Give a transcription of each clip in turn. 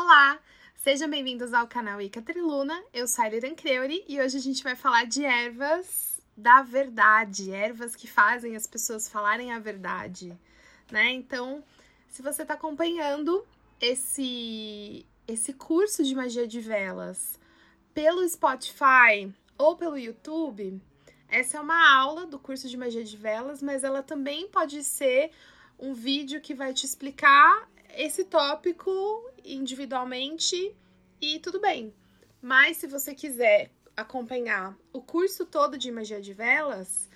Olá! Sejam bem-vindos ao canal Ica Triluna. Eu sou a Liran Creuri e hoje a gente vai falar de ervas da verdade, ervas que fazem as pessoas falarem a verdade, né? Então, se você está acompanhando esse esse curso de magia de velas pelo Spotify ou pelo YouTube, essa é uma aula do curso de magia de velas, mas ela também pode ser um vídeo que vai te explicar esse tópico individualmente e tudo bem. Mas se você quiser acompanhar o curso todo de magia de velas,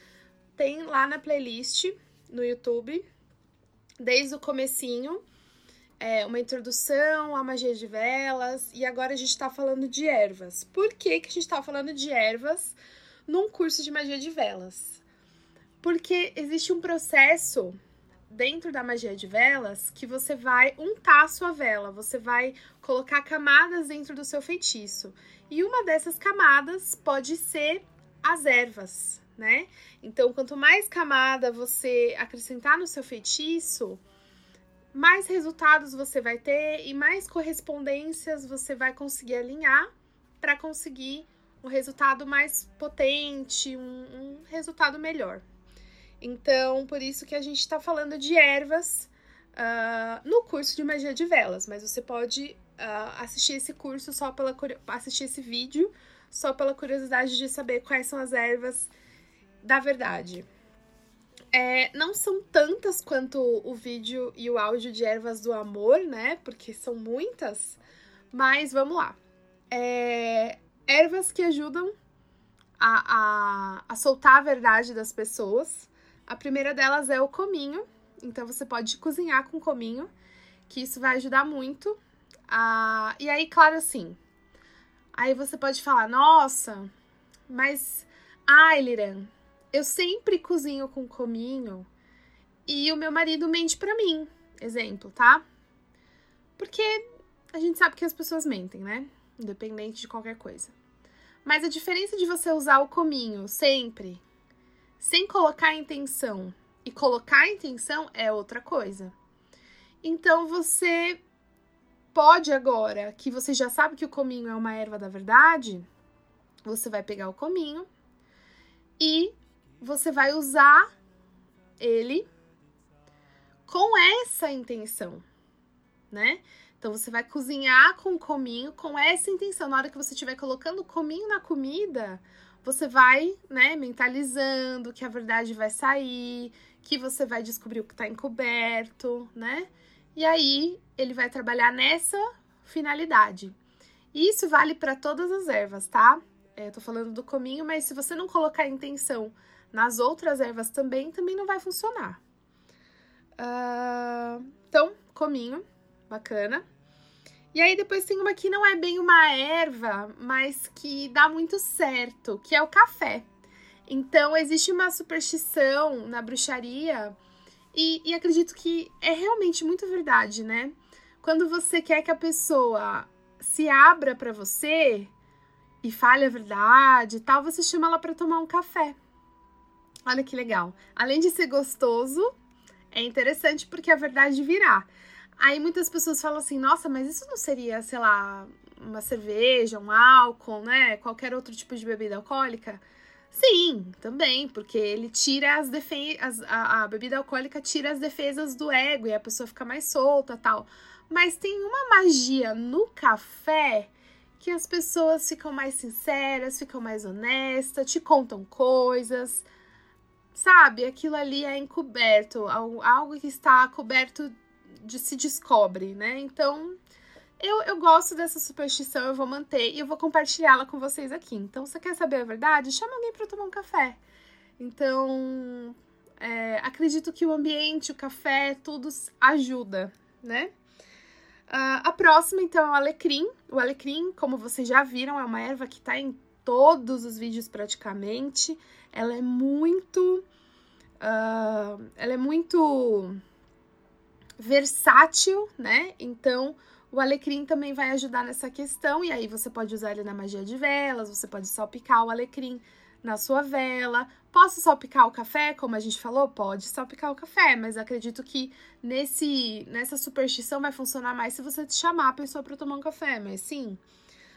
tem lá na playlist no YouTube, desde o comecinho, é, uma introdução à magia de velas, e agora a gente tá falando de ervas. Por que, que a gente tá falando de ervas num curso de magia de velas? Porque existe um processo dentro da magia de velas que você vai untar a sua vela, você vai colocar camadas dentro do seu feitiço. E uma dessas camadas pode ser as ervas, né? Então, quanto mais camada você acrescentar no seu feitiço, mais resultados você vai ter e mais correspondências você vai conseguir alinhar para conseguir um resultado mais potente, um, um resultado melhor. Então, por isso que a gente está falando de ervas uh, no curso de magia de velas, mas você pode uh, assistir esse curso só pela assistir esse vídeo só pela curiosidade de saber quais são as ervas da verdade. É, não são tantas quanto o vídeo e o áudio de ervas do amor, né? Porque são muitas, mas vamos lá. É, ervas que ajudam a, a, a soltar a verdade das pessoas a primeira delas é o cominho, então você pode cozinhar com cominho, que isso vai ajudar muito. Ah, e aí, claro, assim, aí você pode falar, nossa, mas, ai, Liran, eu sempre cozinho com cominho e o meu marido mente para mim, exemplo, tá? Porque a gente sabe que as pessoas mentem, né? Independente de qualquer coisa. Mas a diferença de você usar o cominho sempre sem colocar intenção. E colocar intenção é outra coisa. Então você pode agora, que você já sabe que o cominho é uma erva da verdade, você vai pegar o cominho e você vai usar ele com essa intenção, né? Então você vai cozinhar com o cominho com essa intenção. Na hora que você estiver colocando o cominho na comida, você vai, né, mentalizando que a verdade vai sair, que você vai descobrir o que está encoberto, né? E aí ele vai trabalhar nessa finalidade. E isso vale para todas as ervas, tá? É, eu tô falando do cominho, mas se você não colocar intenção nas outras ervas também, também não vai funcionar. Uh, então, cominho, bacana. E aí depois tem uma que não é bem uma erva, mas que dá muito certo, que é o café. Então existe uma superstição na bruxaria e, e acredito que é realmente muito verdade, né? Quando você quer que a pessoa se abra para você e fale a verdade e tal, você chama ela para tomar um café. Olha que legal. Além de ser gostoso, é interessante porque a verdade virá. Aí muitas pessoas falam assim: nossa, mas isso não seria, sei lá, uma cerveja, um álcool, né? Qualquer outro tipo de bebida alcoólica? Sim, também, porque ele tira as defesas. A, a bebida alcoólica tira as defesas do ego e a pessoa fica mais solta tal. Mas tem uma magia no café que as pessoas ficam mais sinceras, ficam mais honestas, te contam coisas. Sabe, aquilo ali é encoberto, algo que está coberto de se descobre, né? Então, eu, eu gosto dessa superstição, eu vou manter e eu vou compartilhá-la com vocês aqui. Então, você quer saber a verdade? Chama alguém para tomar um café. Então, é, acredito que o ambiente, o café, tudo ajuda, né? Uh, a próxima, então, é o alecrim. O alecrim, como vocês já viram, é uma erva que tá em todos os vídeos praticamente. Ela é muito. Uh, ela é muito versátil, né? Então, o alecrim também vai ajudar nessa questão, e aí você pode usar ele na magia de velas, você pode salpicar o alecrim na sua vela. Posso salpicar o café, como a gente falou? Pode salpicar o café, mas acredito que nesse nessa superstição vai funcionar mais se você chamar a pessoa para tomar um café, mas sim.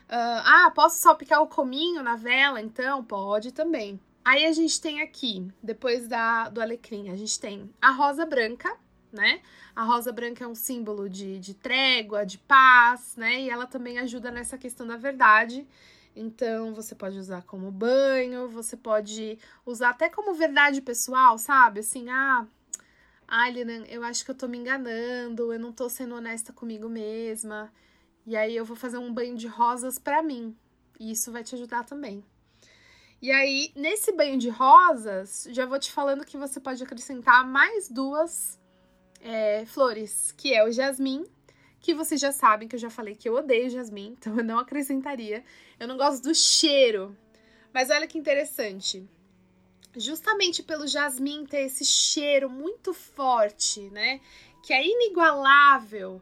Uh, ah, posso salpicar o cominho na vela? Então, pode também. Aí a gente tem aqui, depois da, do alecrim, a gente tem a rosa branca, né? A rosa branca é um símbolo de, de trégua, de paz, né? E ela também ajuda nessa questão da verdade. Então, você pode usar como banho, você pode usar até como verdade pessoal, sabe? Assim, ah, ah, Lina, eu acho que eu tô me enganando, eu não tô sendo honesta comigo mesma. E aí eu vou fazer um banho de rosas para mim. E isso vai te ajudar também. E aí, nesse banho de rosas, já vou te falando que você pode acrescentar mais duas é, flores, que é o jasmim que vocês já sabem que eu já falei que eu odeio jasmim, então eu não acrescentaria. Eu não gosto do cheiro. Mas olha que interessante. Justamente pelo jasmim ter esse cheiro muito forte, né? Que é inigualável.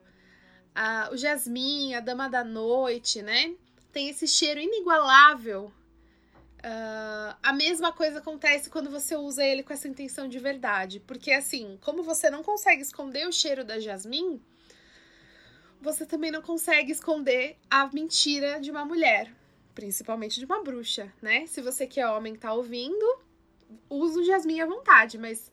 Ah, o jasmim, a dama da noite, né? Tem esse cheiro inigualável. Uh, a mesma coisa acontece quando você usa ele com essa intenção de verdade. Porque, assim, como você não consegue esconder o cheiro da jasmim, você também não consegue esconder a mentira de uma mulher, principalmente de uma bruxa, né? Se você que é homem tá ouvindo, usa o jasmim à vontade, mas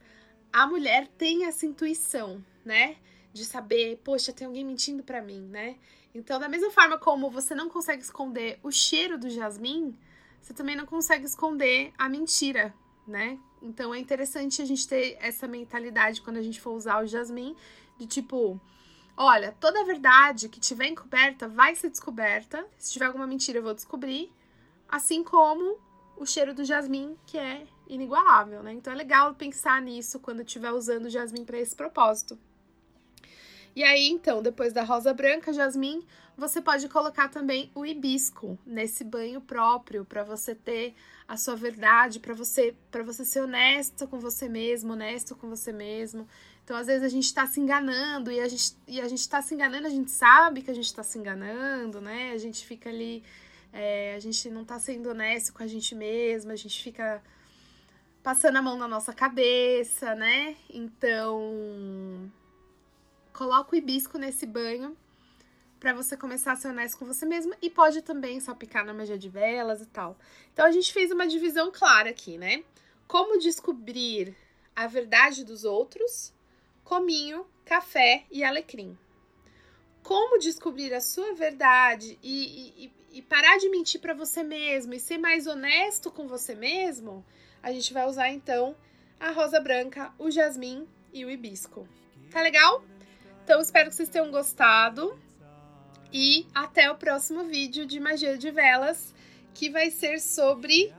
a mulher tem essa intuição, né? De saber, poxa, tem alguém mentindo para mim, né? Então, da mesma forma como você não consegue esconder o cheiro do jasmim, você também não consegue esconder a mentira, né? Então é interessante a gente ter essa mentalidade quando a gente for usar o jasmim, de tipo, Olha, toda a verdade que tiver encoberta vai ser descoberta. Se tiver alguma mentira, eu vou descobrir. Assim como o cheiro do jasmim, que é inigualável, né? Então é legal pensar nisso quando estiver usando o jasmim para esse propósito. E aí, então, depois da rosa branca, jasmim, você pode colocar também o hibisco nesse banho próprio para você ter a sua verdade, para você para você ser honesto com você mesmo, honesto com você mesmo. Então, às vezes a gente está se enganando e a gente e a gente está se enganando, a gente sabe que a gente está se enganando, né? A gente fica ali, é, a gente não está sendo honesto com a gente mesmo, a gente fica passando a mão na nossa cabeça, né? Então, coloca o hibisco nesse banho para você começar a ser honesto com você mesma e pode também salpicar na magia de velas e tal. Então a gente fez uma divisão clara aqui, né? Como descobrir a verdade dos outros, cominho, café e alecrim. Como descobrir a sua verdade e, e, e parar de mentir para você mesmo e ser mais honesto com você mesmo, a gente vai usar então a rosa branca, o jasmim e o hibisco. Tá legal? Então, espero que vocês tenham gostado. E até o próximo vídeo de Magia de Velas, que vai ser sobre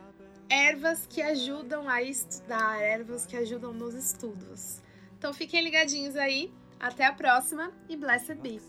ervas que ajudam a estudar, ervas que ajudam nos estudos. Então, fiquem ligadinhos aí. Até a próxima e blessed be!